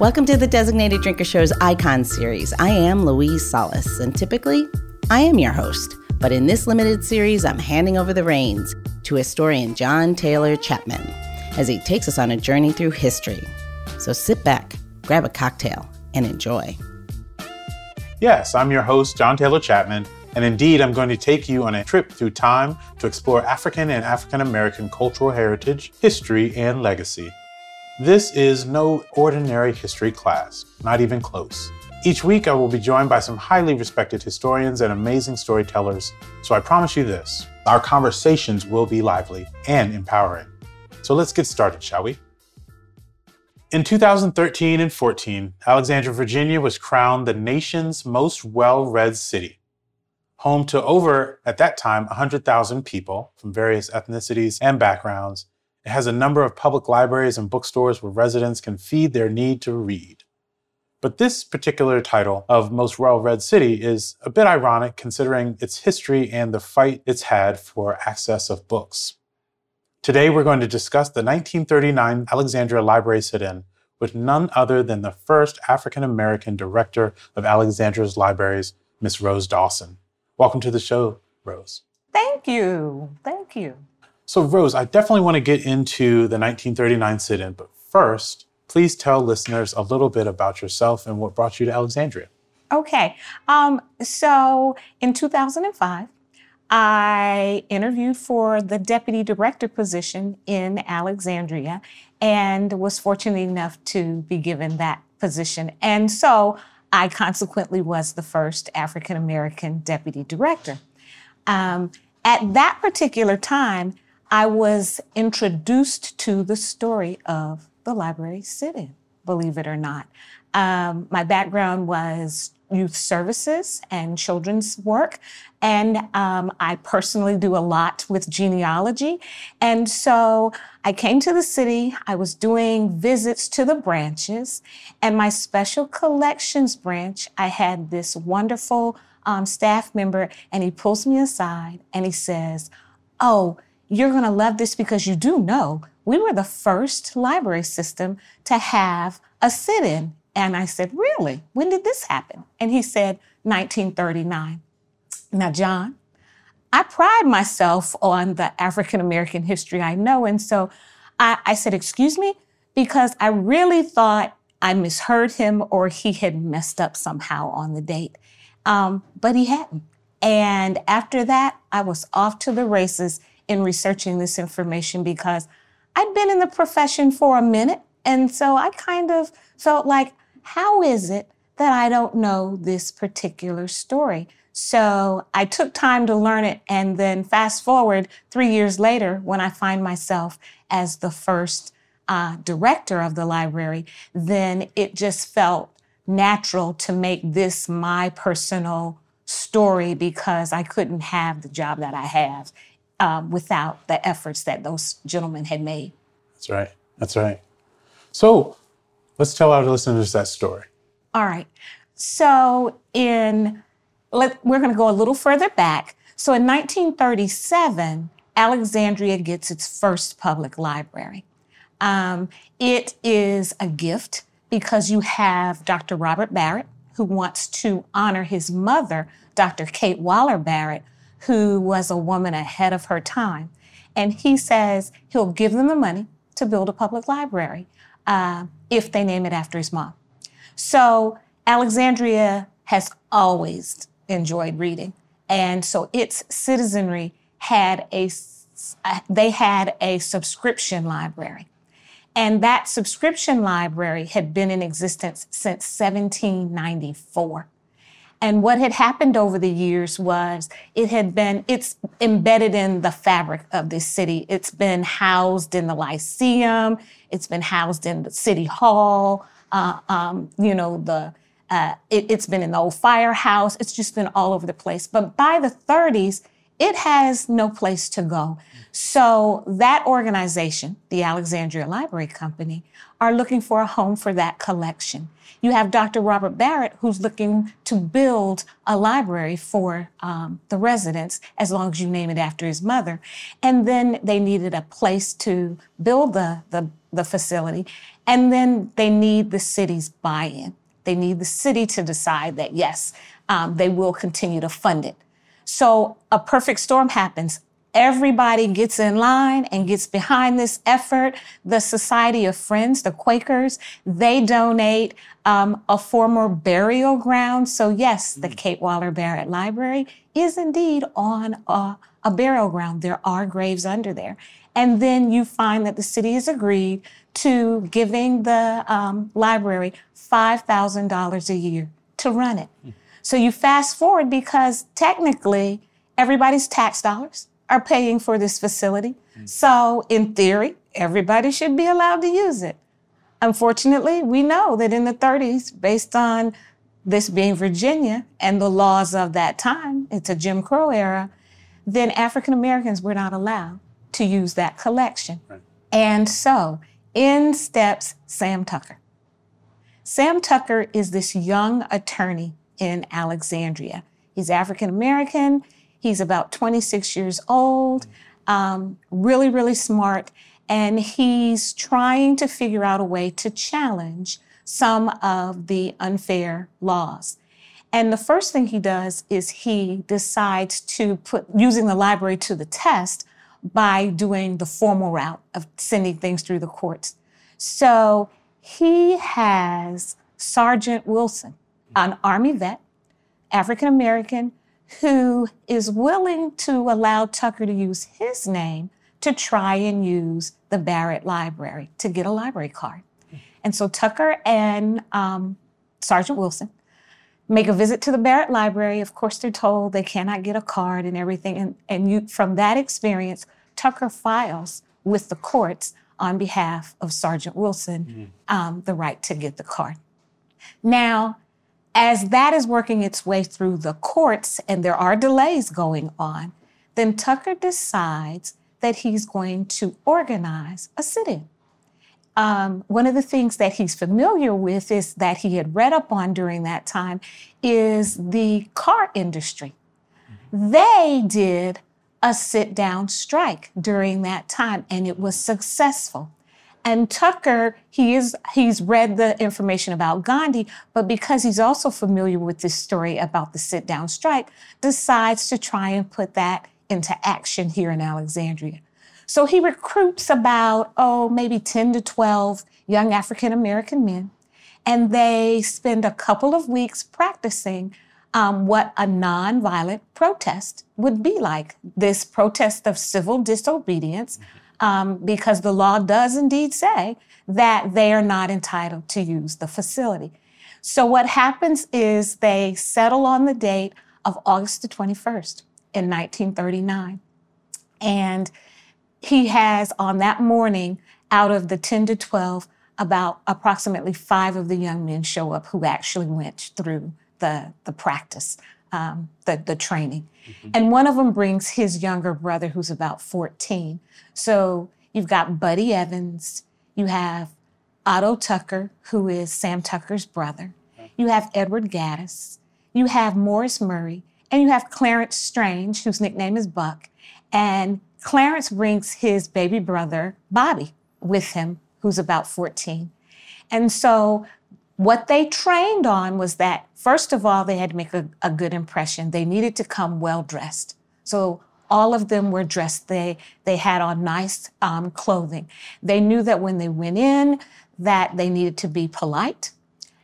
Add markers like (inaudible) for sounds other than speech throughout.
Welcome to the Designated Drinker Show's Icon series. I am Louise Solis, and typically, I am your host. But in this limited series, I'm handing over the reins to historian John Taylor Chapman as he takes us on a journey through history. So sit back, grab a cocktail, and enjoy. Yes, I'm your host, John Taylor Chapman, and indeed, I'm going to take you on a trip through time to explore African and African American cultural heritage, history, and legacy. This is no ordinary history class, not even close. Each week, I will be joined by some highly respected historians and amazing storytellers, so I promise you this our conversations will be lively and empowering. So let's get started, shall we? In 2013 and 14, Alexandria, Virginia was crowned the nation's most well read city home to over, at that time, 100,000 people from various ethnicities and backgrounds. It has a number of public libraries and bookstores where residents can feed their need to read. But this particular title of Most Well Read City is a bit ironic considering its history and the fight it's had for access of books. Today, we're going to discuss the 1939 Alexandria Library sit in with none other than the first African American director of Alexandria's libraries, Miss Rose Dawson. Welcome to the show, Rose. Thank you. Thank you. So, Rose, I definitely want to get into the 1939 sit in, but first, please tell listeners a little bit about yourself and what brought you to Alexandria. Okay. Um, so, in 2005, I interviewed for the deputy director position in Alexandria and was fortunate enough to be given that position. And so I consequently was the first African American deputy director. Um, at that particular time, I was introduced to the story of the library sit in, believe it or not. Um, my background was youth services and children's work. And um, I personally do a lot with genealogy. And so I came to the city, I was doing visits to the branches, and my special collections branch, I had this wonderful um, staff member, and he pulls me aside and he says, Oh, you're going to love this because you do know we were the first library system to have a sit in and I said, Really? When did this happen? And he said, 1939. Now, John, I pride myself on the African American history I know. And so I, I, said, Excuse me, because I really thought I misheard him or he had messed up somehow on the date. Um, but he hadn't. And after that, I was off to the races in researching this information because I'd been in the profession for a minute. And so I kind of felt like how is it that I don't know this particular story? So I took time to learn it. And then fast forward three years later, when I find myself as the first uh, director of the library, then it just felt natural to make this my personal story because I couldn't have the job that I have um, without the efforts that those gentlemen had made. That's right. That's right. So, Let's tell our listeners that story. All right. So in let, we're going to go a little further back. So in 1937, Alexandria gets its first public library. Um, it is a gift because you have Dr. Robert Barrett, who wants to honor his mother, Dr. Kate Waller Barrett, who was a woman ahead of her time. And he says he'll give them the money to build a public library uh, if they name it after his mom. So Alexandria has always enjoyed reading. And so its citizenry had a they had a subscription library. And that subscription library had been in existence since 1794. And what had happened over the years was it had been, it's embedded in the fabric of this city. It's been housed in the Lyceum, it's been housed in the City Hall, uh, um, you know, the, uh, it, has been in the old firehouse. It's just been all over the place. But by the 30s, it has no place to go. So that organization, the Alexandria Library Company, are looking for a home for that collection. You have Dr. Robert Barrett, who's looking to build a library for um, the residents, as long as you name it after his mother. And then they needed a place to build the, the, the facility. And then they need the city's buy in. They need the city to decide that, yes, um, they will continue to fund it. So a perfect storm happens. Everybody gets in line and gets behind this effort. The Society of Friends, the Quakers, they donate um, a former burial ground. So, yes, the mm. Kate Waller Barrett Library is indeed on a, a burial ground. There are graves under there. And then you find that the city has agreed to giving the um, library $5,000 a year to run it. Mm. So you fast forward because technically everybody's tax dollars are paying for this facility. Mm. So in theory, everybody should be allowed to use it. Unfortunately, we know that in the 30s, based on this being Virginia and the laws of that time, it's a Jim Crow era, then African Americans were not allowed to use that collection. Right. And so in steps Sam Tucker. Sam Tucker is this young attorney in Alexandria. He's African American. He's about 26 years old, um, really, really smart. And he's trying to figure out a way to challenge some of the unfair laws. And the first thing he does is he decides to put using the library to the test by doing the formal route of sending things through the courts. So he has Sergeant Wilson, an Army vet, African American, who is willing to allow Tucker to use his name to try and use the Barrett Library to get a library card. And so Tucker and um, Sergeant Wilson make a visit to the Barrett Library. Of course, they're told they cannot get a card and everything. And, and you, from that experience, Tucker files with the courts on behalf of Sergeant Wilson mm-hmm. um, the right to get the card. Now, as that is working its way through the courts and there are delays going on, then Tucker decides that he's going to organize a sit in. Um, one of the things that he's familiar with is that he had read up on during that time is the car industry. Mm-hmm. They did a sit down strike during that time and it was successful. And Tucker, he is he's read the information about Gandhi, but because he's also familiar with this story about the sit down strike, decides to try and put that into action here in Alexandria. So he recruits about, oh, maybe 10 to 12 young African American men, and they spend a couple of weeks practicing um, what a nonviolent protest would be like this protest of civil disobedience. Mm-hmm um, because the law does indeed say that they are not entitled to use the facility. So what happens is they settle on the date of August the 21st in 1939. And he has on that morning, out of the 10 to 12, about approximately five of the young men show up who actually went through the, the practice, um, the, the training. Mm-hmm. And one of them brings his younger brother, who's about 14. So you've got Buddy Evans, you have Otto Tucker, who is Sam Tucker's brother, you have Edward Gaddis, you have Morris Murray, and you have Clarence Strange, whose nickname is Buck. And Clarence brings his baby brother, Bobby, with him, who's about 14. And so what they trained on was that, first of all, they had to make a, a good impression. They needed to come well dressed. So all of them were dressed. They, they had on nice um, clothing. They knew that when they went in, that they needed to be polite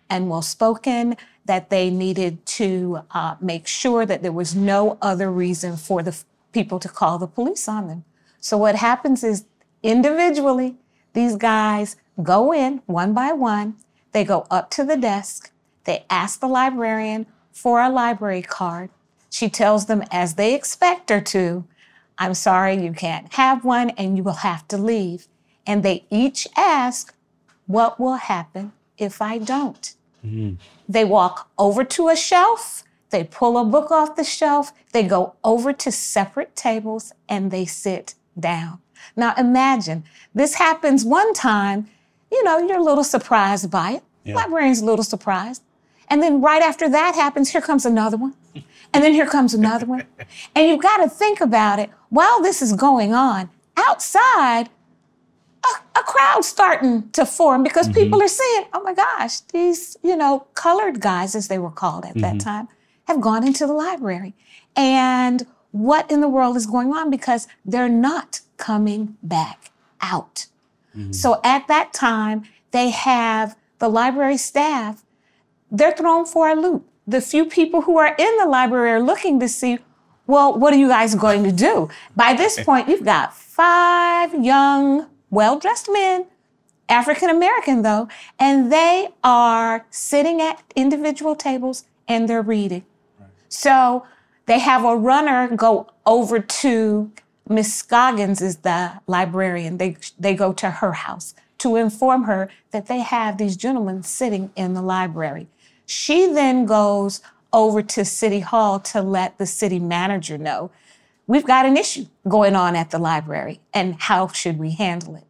and well spoken, that they needed to uh, make sure that there was no other reason for the people to call the police on them. So what happens is individually, these guys go in one by one they go up to the desk, they ask the librarian for a library card. She tells them, as they expect her to, I'm sorry, you can't have one and you will have to leave. And they each ask, What will happen if I don't? Mm-hmm. They walk over to a shelf, they pull a book off the shelf, they go over to separate tables, and they sit down. Now imagine this happens one time, you know, you're a little surprised by it. Yeah. Librarian's a little surprised. And then right after that happens, here comes another one. And then here comes another one. (laughs) And you've got to think about it while this is going on. Outside, a, a crowd starting to form because mm-hmm. people are saying, oh my gosh, these, you know, colored guys, as they were called at mm-hmm. that time, have gone into the library. And what in the world is going on? Because they're not coming back out. Mm-hmm. So at that time, they have the library staff, they're thrown for a loop. The few people who are in the library are looking to see, well, what are you guys going to do? By this (laughs) point, you've got five young, well dressed men, African American though, and they are sitting at individual tables and they're reading. Right. So they have a runner go over to Miss Scoggins is the librarian. They they go to her house to inform her that they have these gentlemen sitting in the library. She then goes over to City Hall to let the city manager know we've got an issue going on at the library and how should we handle it.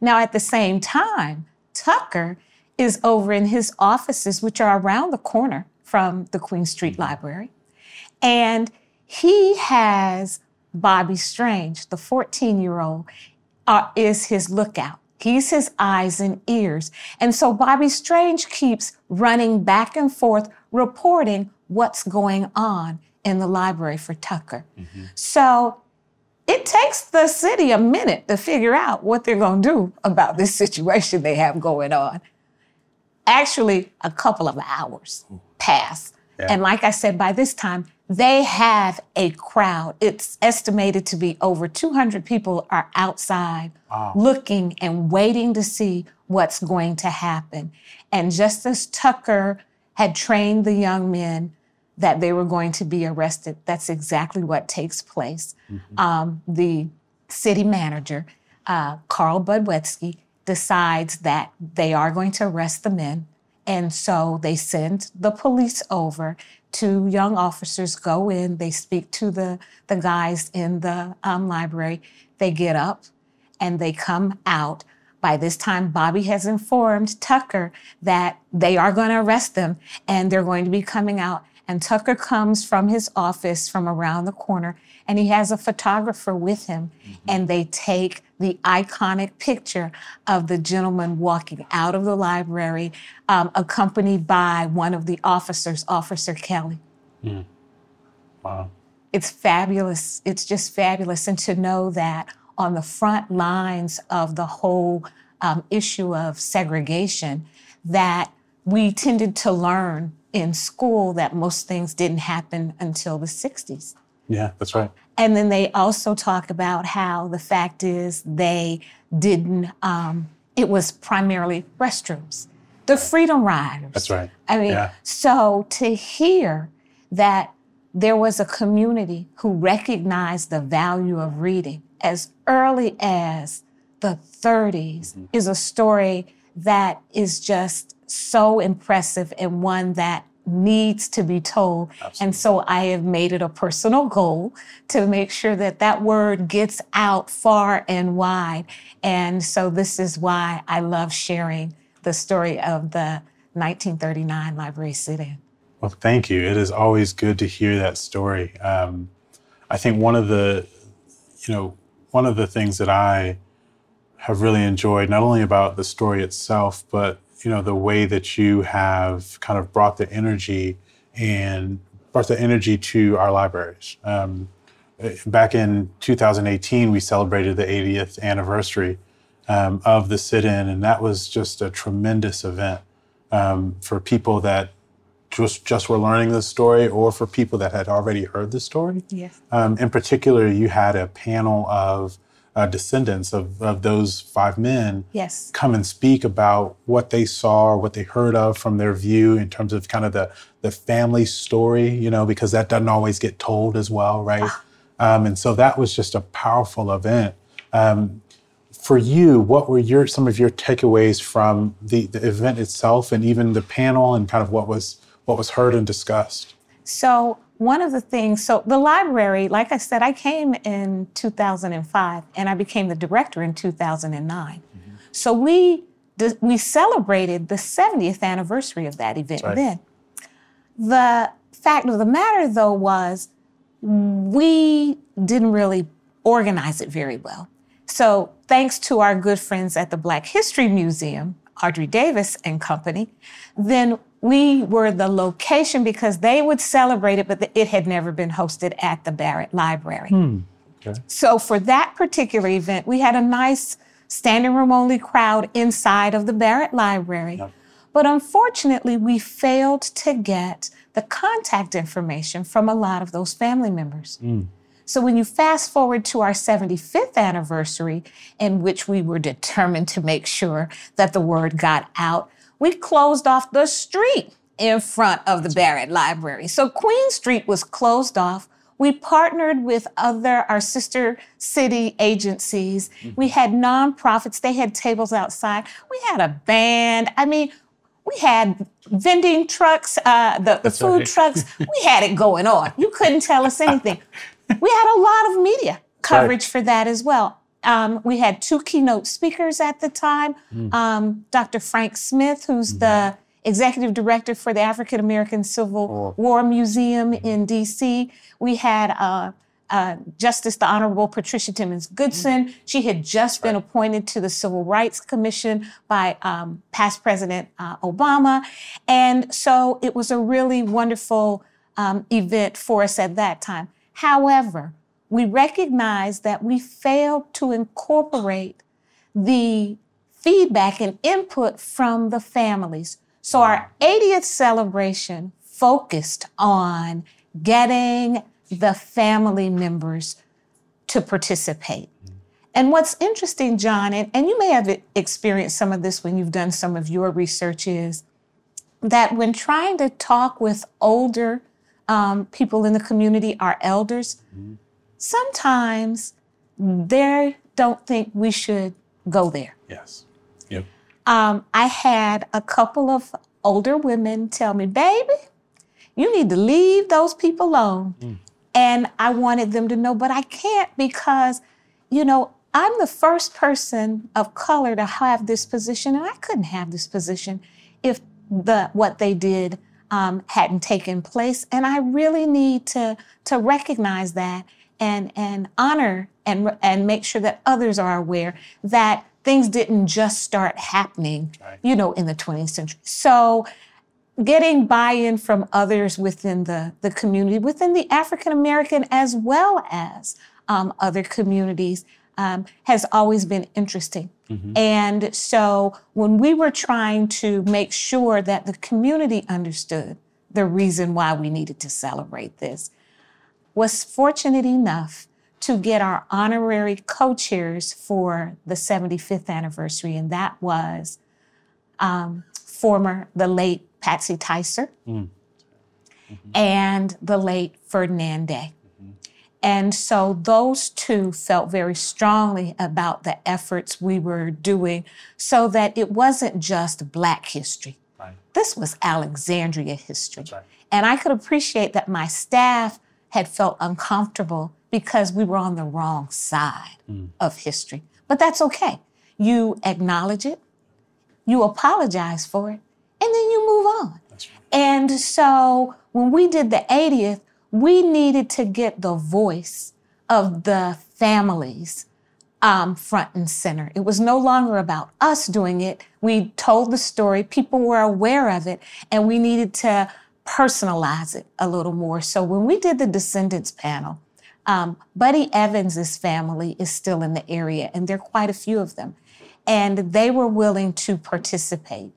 Now, at the same time, Tucker is over in his offices, which are around the corner from the Queen Street mm-hmm. Library, and he has Bobby Strange, the 14 year old, uh, is his lookout. He's his eyes and ears. And so Bobby Strange keeps running back and forth, reporting what's going on in the library for Tucker. Mm-hmm. So it takes the city a minute to figure out what they're going to do about this situation they have going on. Actually, a couple of hours pass. Yeah. And like I said, by this time, they have a crowd. It's estimated to be over 200 people are outside wow. looking and waiting to see what's going to happen. And just as Tucker had trained the young men that they were going to be arrested, that's exactly what takes place. Mm-hmm. Um, the city manager, uh, Carl Budwesky, decides that they are going to arrest the men. And so they send the police over two young officers go in, they speak to the, the guys in the um, library, they get up and they come out. By this time, Bobby has informed Tucker that they are going to arrest them and they're going to be coming out. And Tucker comes from his office from around the corner and he has a photographer with him. Mm-hmm. And they take the iconic picture of the gentleman walking out of the library, um, accompanied by one of the officers, Officer Kelly. Mm. Wow. It's fabulous. It's just fabulous. And to know that on the front lines of the whole um, issue of segregation, that we tended to learn in school that most things didn't happen until the 60s. Yeah, that's right. And then they also talk about how the fact is they didn't, um, it was primarily restrooms, the Freedom Riders. That's right. I mean, yeah. so to hear that there was a community who recognized the value of reading as early as the 30s mm-hmm. is a story that is just so impressive and one that needs to be told. Absolutely. And so I have made it a personal goal to make sure that that word gets out far and wide. And so this is why I love sharing the story of the 1939 library sit-in. Well, thank you. It is always good to hear that story. Um, I think one of the, you know, one of the things that I have really enjoyed, not only about the story itself, but you know the way that you have kind of brought the energy and brought the energy to our libraries. Um, back in 2018, we celebrated the 80th anniversary um, of the sit-in, and that was just a tremendous event um, for people that just just were learning the story, or for people that had already heard the story. Yes. Um, in particular, you had a panel of uh, descendants of, of those five men yes. come and speak about what they saw or what they heard of from their view in terms of kind of the, the family story, you know, because that doesn't always get told as well, right? Ah. Um, and so that was just a powerful event. Um, for you, what were your some of your takeaways from the, the event itself and even the panel and kind of what was what was heard and discussed? So one of the things, so the library, like I said, I came in 2005 and I became the director in 2009. Mm-hmm. So we we celebrated the 70th anniversary of that event Right. then. The fact of the matter, though, was we didn't really organize it very well. So, thanks to our good friends at the Black History Museum, Audrey Davis and company, then we were the location because they would celebrate it, but it had never been hosted at the Barrett Library. Hmm, okay. So for that particular event, we had a nice standing room only crowd inside of the Barrett Library. But unfortunately, we failed to get the contact information from a lot of those family members. Hmm. So when you fast forward to our 75th anniversary, in which we were determined to make sure that the word got out, we closed off the street in front of the Barrett Library. So Queen Street was closed off. We partnered with other, our sister city agencies. We had nonprofits. They had tables outside. We had a band. I mean, we had vending trucks, uh, the, the food right. trucks. (laughs) We had it going on. You couldn't tell us anything. We had a lot of media coverage for that as well. Um, we had two keynote speakers at the time um, Dr. Frank Smith, who's the executive director for the African American Civil War Museum in DC. We had uh, uh, Justice the Honorable Patricia Timmons Goodson. She had just been appointed to the Civil Rights Commission by um, past President uh, Obama. And so it was a really wonderful um, event for us at that time. However, we recognize that we failed to incorporate the feedback and input from the families. So our 80th celebration focused on getting the family members to participate. Mm-hmm. And what's interesting, John, and, and you may have experienced some of this when you've done some of your research, is that when trying to talk with older um, people in the community, our elders, sometimes they don't think we should go there. Yes. Yep. Um, I had a couple of older women tell me, baby, you need to leave those people alone. And I wanted them to know, but I can't because, you know, I'm the first person of color to have this position, and I couldn't have this position if the what they did um, hadn't taken place. And I really need to to recognize that and and honor and and make sure that others are aware that things didn't just start happening, Right. you know, in the 20th century. So getting buy-in from others within the, the community, within the African American as well as um, other communities, um, has always been interesting. And so when we were trying to make sure that the community understood the reason why we needed to celebrate this, was fortunate enough to get our honorary co-chairs for the 75th anniversary, and that was um, former the late Patsy Ticer and the late Ferdinand Day. And so those two felt very strongly about the efforts we were doing so that it wasn't just Black history. Right. This was Alexandria history. right. And I could appreciate that my staff had felt uncomfortable because we were on the wrong side hmm. of history. But that's okay. You acknowledge it, you apologize for it, and then you move on. Right. And so when we did the 80th, we needed to get the voice of the families um, front and center. It was no longer about us doing it. We told the story, people were aware of it, and we needed to personalize it a little more. So when we did the Descendants panel, um, Buddy Evans's family is still in the area, and there are quite a few of them, and they were willing to participate.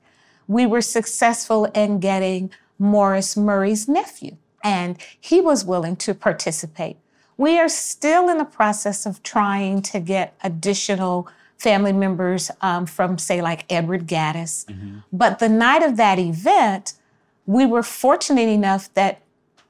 We were successful in getting Morris Murray's nephew, and he was willing to participate. We are still in the process of trying to get additional family members um, from, say, like Edward Gaddis. But the night of that event, we were fortunate enough that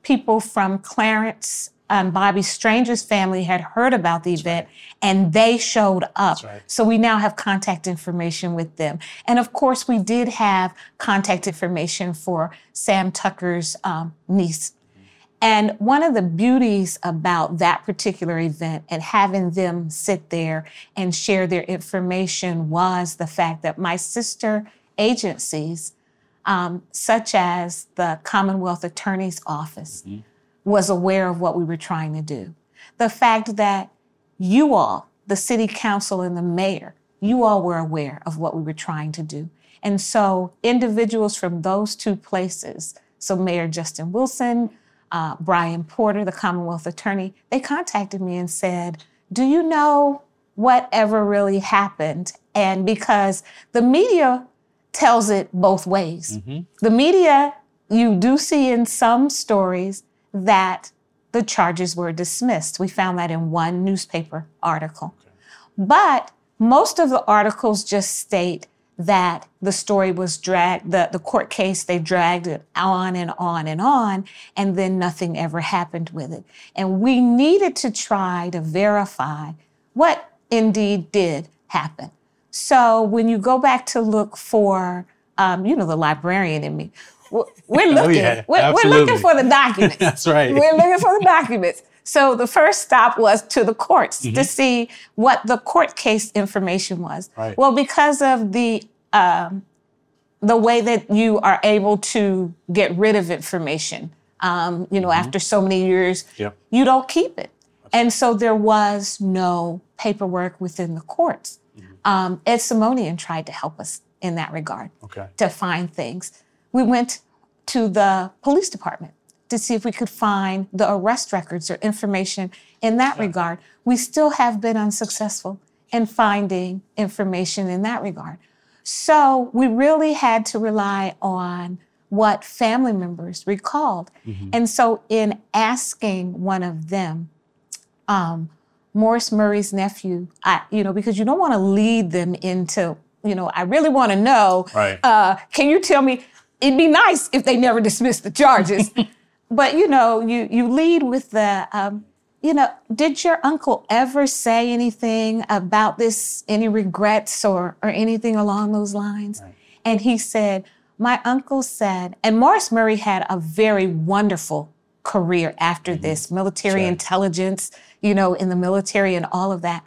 people from Clarence and Bobby Strange's family had heard about the event and they showed up. right. So we now have contact information with them. And of course, we did have contact information for Sam Tucker's um, niece. And one of the beauties about that particular event and having them sit there and share their information was the fact that my sister agencies, um, such as the Commonwealth Attorney's Office, mm-hmm. was aware of what we were trying to do. The fact that you all, the city council and the mayor, you all were aware of what we were trying to do. And so individuals from those two places, so Mayor Justin Wilson, uh, Bryan Porter, the Commonwealth Attorney, they contacted me and said, Do you know whatever really happened? And because the media tells it both ways, mm-hmm. the media, you do see in some stories that the charges were dismissed. We found that in one newspaper article. Okay. But most of the articles just state that the story was dragged, the, the court case, they dragged it on and on and on, and then nothing ever happened with it. And we needed to try to verify what indeed did happen. So when you go back to look for, um, you know, the librarian in me, we're looking, (laughs) oh, yeah, we're, we're, looking for the documents. (laughs) That's right. We're looking for the documents. So the first stop was to the courts mm-hmm. to see what the court case information was. Right. Well, because of the um, the way that you are able to get rid of information, um, you know, mm-hmm. after so many years, yep. you don't keep it. And so there was no paperwork within the courts. Mm-hmm. Um, Ed Semonian tried to help us in that regard okay. to find things. We went to the police department to see if we could find the arrest records or information in that yeah. regard. We still have been unsuccessful in finding information in that regard. So we really had to rely on what family members recalled. Mm-hmm. And so, in asking one of them, um, Morris Murray's nephew, I, you know, because you don't want to lead them into, you know, I really want to know. Right. Uh, can you tell me? It'd be nice if they never dismissed the charges. (laughs) but you know, you you lead with the, um, you know, did your uncle ever say anything about this, any regrets or or anything along those lines? Right. And he said, my uncle said, and Morris Murray had a very wonderful career after mm-hmm. this, military sure. intelligence, you know, in the military and all of that.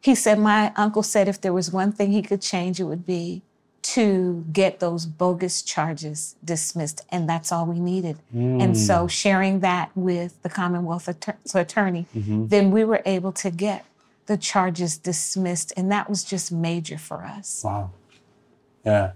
He said, my uncle said if there was one thing he could change, it would be to get those bogus charges dismissed. And that's all we needed. Mm. And so mm. sharing that with the Commonwealth attorney, mm-hmm. then we were able to get the charges dismissed. And that was just major for us. Wow. Yeah.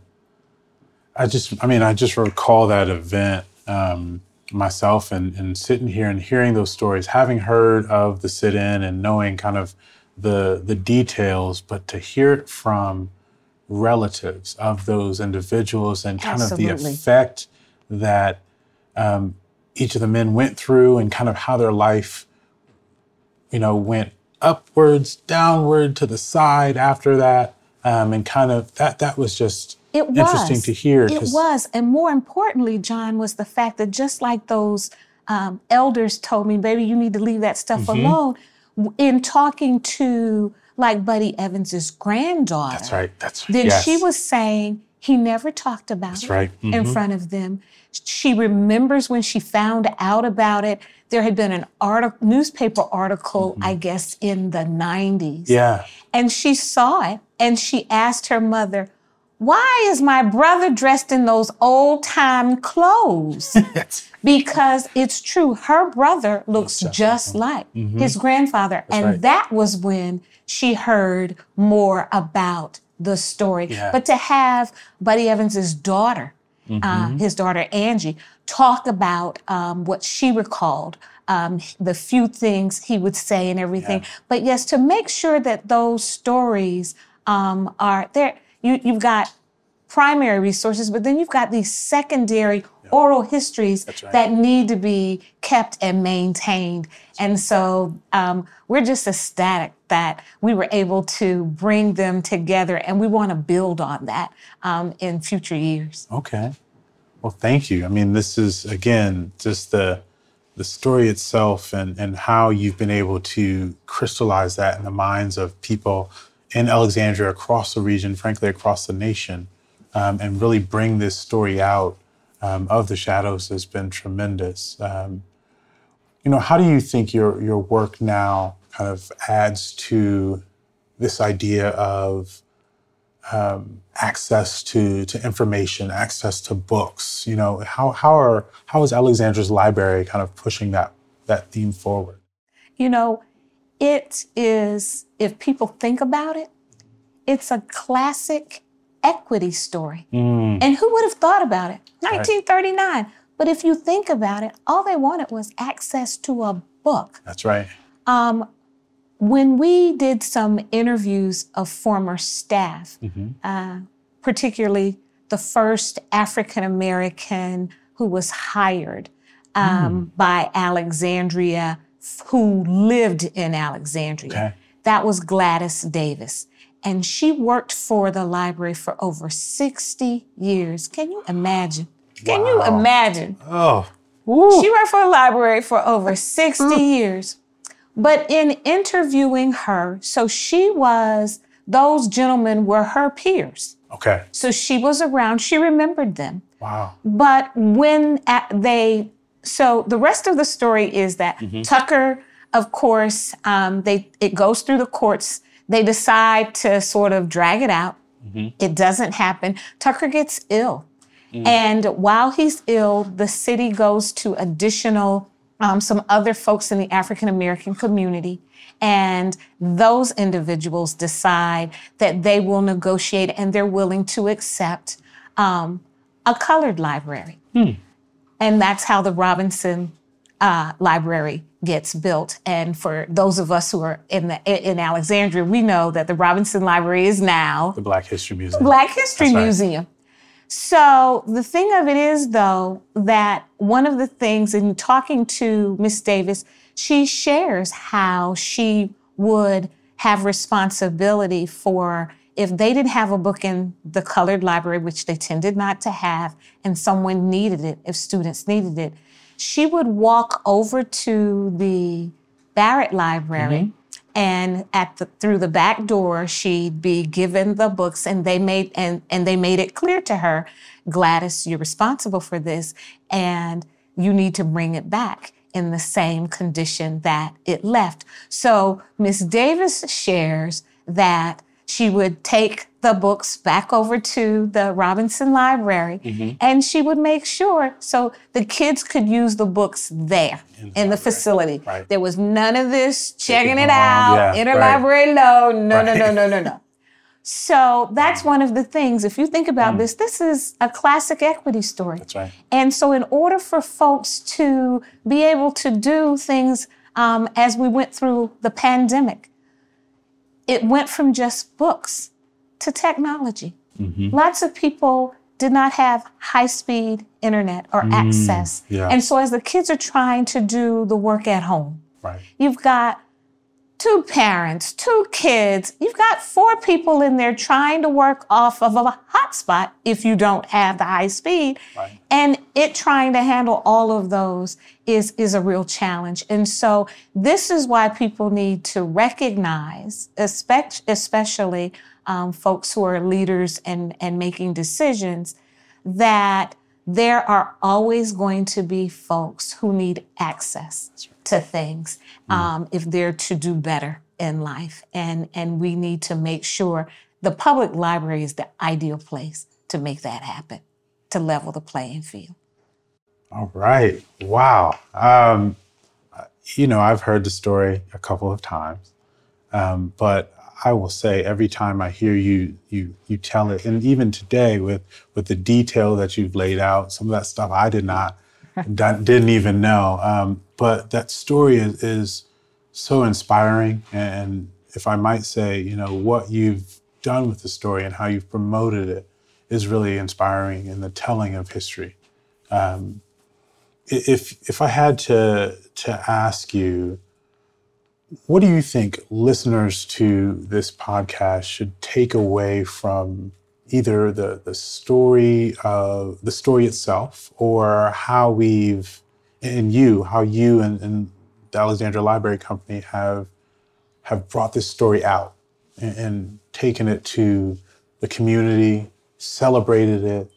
I just, I mean, I just recall that event um, myself and, and sitting here and hearing those stories, having heard of the sit in and knowing kind of the, the details, but to hear it from relatives of those individuals and kind Absolutely. of the effect that um, each of the men went through and kind of how their life, you know, went upwards, downward, to the side after that. Um, and kind of that that was just it was. interesting to hear. It was. And more importantly, John, was the fact that just like those um, elders told me, baby, you need to leave that stuff mm-hmm. alone. In talking to like Buddy Evans's granddaughter. That's right. That's right. Then yes. she was saying he never talked about That's it right. mm-hmm. in front of them. She remembers when she found out about it. There had been an article, newspaper article, mm-hmm. I guess, in the 90s. Yeah. And she saw it and she asked her mother, why is my brother dressed in those old time clothes? (laughs) because it's true, her brother looks just like mm-hmm. his grandfather. That's and right. that was when she heard more about the story. Yeah. But to have Buddy Evans's daughter, uh, mm-hmm. uh, his daughter Angie, talk about um, what she recalled, um, the few things he would say and everything. Yeah. But yes, to make sure that those stories um, are there you, you've got primary resources, but then you've got these secondary oral histories right. that need to be kept and maintained. And so um, we're just ecstatic that we were able to bring them together, and we want to build on that um, in future years. Okay. Well, thank you. I mean, this is again just the the story itself and, and how you've been able to crystallize that in the minds of people in Alexandria, across the region, frankly, across the nation, um, and really bring this story out um, of the shadows has been tremendous. Um, you know, how do you think your your work now kind of adds to this idea of um, access to to information, access to books? You know, how how are how is Alexandria's library kind of pushing that that theme forward? You know, it is if people think about it, it's a classic equity story. Mm, And who would have thought about it? Right. 1939. But if you think about it, all they wanted was access to a book. that's right. Um, when we did some interviews of former staff, Mhm. uh, particularly the first African American who was hired um, by Alexandria, who lived in Alexandria, Okay. that was Gladys Davis. And she worked for the library for over 60 years. Can you imagine? Can you imagine? Oh, She worked for a library for over (laughs) 60 mm. years. But in interviewing her, so she was, those gentlemen were her peers. okay. So she was around, she remembered them. Wow. But when at, they, so the rest of the story is that Tucker, of course, um, they it goes through the courts. They decide to sort of drag it out. It doesn't happen. Tucker gets ill, and while he's ill, the city goes to additional um, some other folks in the African American community. And those individuals decide that they will negotiate and they're willing to accept um, a colored library. And that's how the Robinson uh, Library gets built. And for those of us who are in the in Alexandria, we know that the Robinson Library is now The Black History Museum. Black History That's right. Museum. So the thing of it is, though, that one of the things in talking to Miss Davis, she shares how she would have responsibility for if they didn't have a book in the colored library, which they tended not to have, and someone needed it, if students needed it, she would walk over to the Barrett Library mm-hmm. and at the through the back door she'd be given the books and they made and and they made it clear to her Gladys you're responsible for this and you need to bring it back in the same condition that it left. So Miss Davis shares that she would take the books back over to the Robinson Library mm-hmm. and she would make sure so the kids could use the books there in the, facility. Right. There was none of this checking it out, yeah, interlibrary loan. No, no, no, no, no, no. So that's mm. one of the things. If you think about mm. this, this is a classic equity story. That's right. And so, in order for folks to be able to do things um, as we went through the pandemic, it went from just books to technology. Mm-hmm. Lots of people did not have high speed internet or mm, access. yeah. And so, as the kids are trying to do the work at home, Right. you've got two parents, two kids, you've got four people in there trying to work off of a hotspot if you don't have the high speed. Right. And it trying to handle all of those is, is a real challenge. And so this is why people need to recognize, espec- especially um, folks who are leaders and, and making decisions, that there are always going to be folks who need access to things um, if they're to do better in life. And, and we need to make sure the public library is the ideal place to make that happen, to level the playing field. All right. Wow. Um, you know, I've heard the story a couple of times, um, but I will say every time I hear you you you tell it, and even today with with the detail that you've laid out, some of that stuff I did not didn't even know. Um, but that story is, is so inspiring, and if I might say, you know, what you've done with the story and how you've promoted it is really inspiring in the telling of history if if I had to to ask you, what do you think listeners to this podcast should take away from either the the story of the story itself or how we've and you how you and, and the Alexandria Library Company have have brought this story out and, and taken it to the community, celebrated it,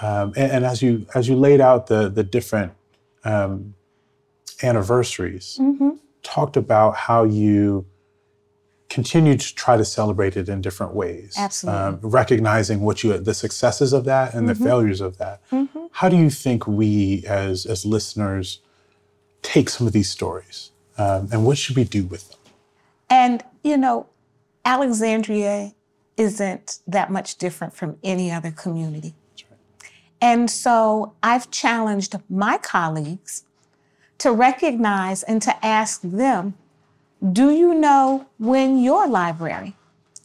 um, and, and as you as you laid out the the different um, anniversaries, mm-hmm. talked about how you continue to try to celebrate it in different ways. Absolutely. Um, recognizing what you the successes of that and mm-hmm. the failures of that. Mm-hmm. How do you think we as as listeners take some of these stories um, and what should we do with them? And you know, Alexandria isn't that much different from any other community. And so I've challenged my colleagues to recognize and to ask them do you know when your library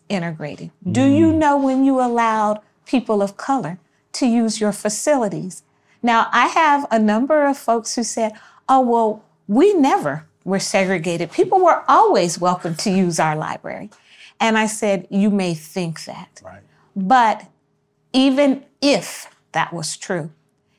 integrated? Do you mm. know when you allowed people of color to use your facilities? Now, I have a number of folks who said, oh, well, we never were segregated. People were always welcome to use our library. And I said, you may think that. Right. But even if that was true,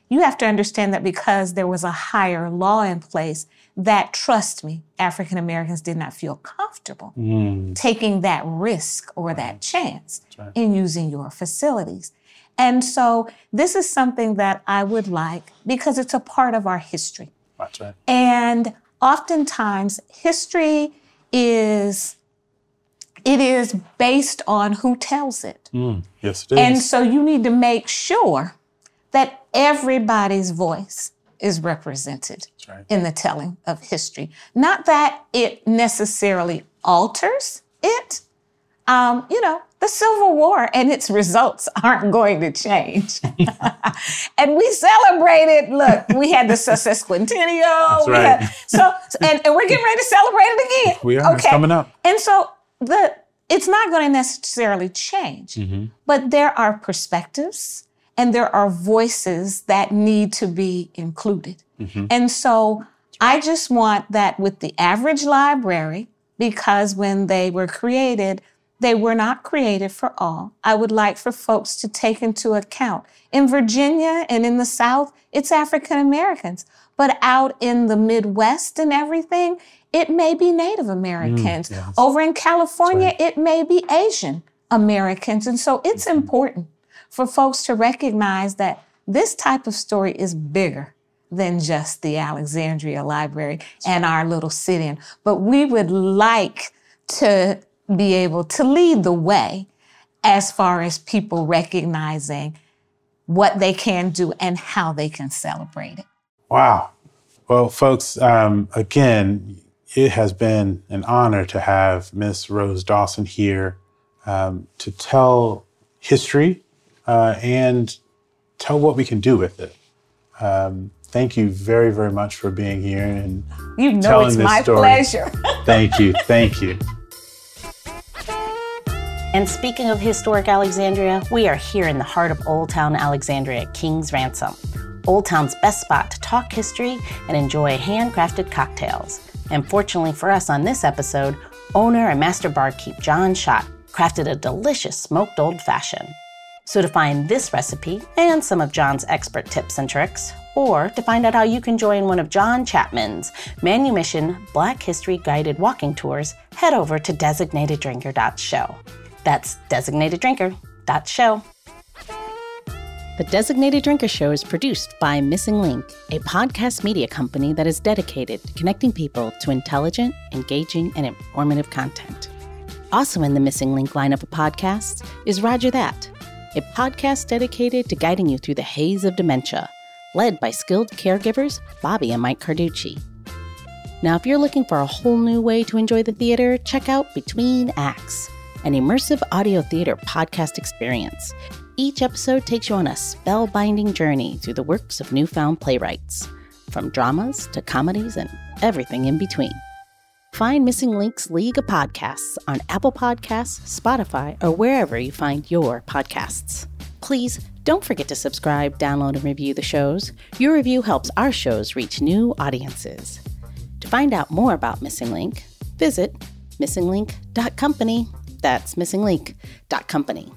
you have to understand that because there was a higher law in place, that, trust me, African Americans did not feel comfortable mm. taking that risk or that chance right. in using your facilities. And so this is something that I would like because it's a part of our history. That's right. And oftentimes history is it is based on who tells it. Mm. Yes, it is. And so you need to make sure that everybody's voice is represented right. in the telling of history. Not that it necessarily alters it. Um, you know, the Civil War and its results (laughs) aren't going to change. (laughs) and we celebrated, look, we had the sesquicentennial. (laughs) Right. Had, so, and, and, we're getting ready to celebrate it again. We are. Okay. Coming up. And so the it's not going to necessarily change, mm-hmm. but there are perspectives and there are voices that need to be included. Mm-hmm. And so I just want that with the average library, because when they were created, they were not created for all. I would like for folks to take into account. In Virginia and in the South, it's African Americans. But out in the Midwest and everything, it may be Native Americans. Mm, yes. Over in California, right. it may be Asian Americans. And so it's mm-hmm. important for folks to recognize that this type of story is bigger than just the Alexandria Library and our little sit in. But we would like to be able to lead the way as far as people recognizing what they can do and how they can celebrate it. Wow. Well, folks, um, again, it has been an honor to have Miss Rose Dawson here um, to tell history uh, and tell what we can do with it. Um, thank you very, very much for being here and you know telling it's this my story. pleasure. (laughs) thank you, thank you. And speaking of historic Alexandria, we are here in the heart of Old Town Alexandria, King's Ransom. Old Town's best spot to talk history and enjoy handcrafted cocktails. And fortunately for us on this episode, owner and master barkeep John Schott crafted a delicious smoked old fashioned. So, to find this recipe and some of John's expert tips and tricks, or to find out how you can join one of John Chapman's Manumission Black History guided walking tours, head over to designateddrinker.show. That's designateddrinker.show. The Designated Drinker Show is produced by Missing Link, a podcast media company that is dedicated to connecting people to intelligent, engaging, and informative content. Also in the Missing Link lineup of podcasts is Rodger That a podcast dedicated to guiding you through the haze of dementia, led by skilled caregivers Bobbi and Mike Carducci. Now, if you're looking for a whole new way to enjoy the theater, check out Between Acts, an immersive audio theater podcast experience. Each episode takes you on a spellbinding journey through the works of newfound playwrights, from dramas to comedies and everything in between. Find Missing Links League of Podcasts on Apple Podcasts, Spotify, or wherever you find your podcasts. Please don't forget to subscribe, download, and review the shows. Your review helps our shows reach new audiences. To find out more about Missing Link, visit missinglink.company. That's missinglink.company.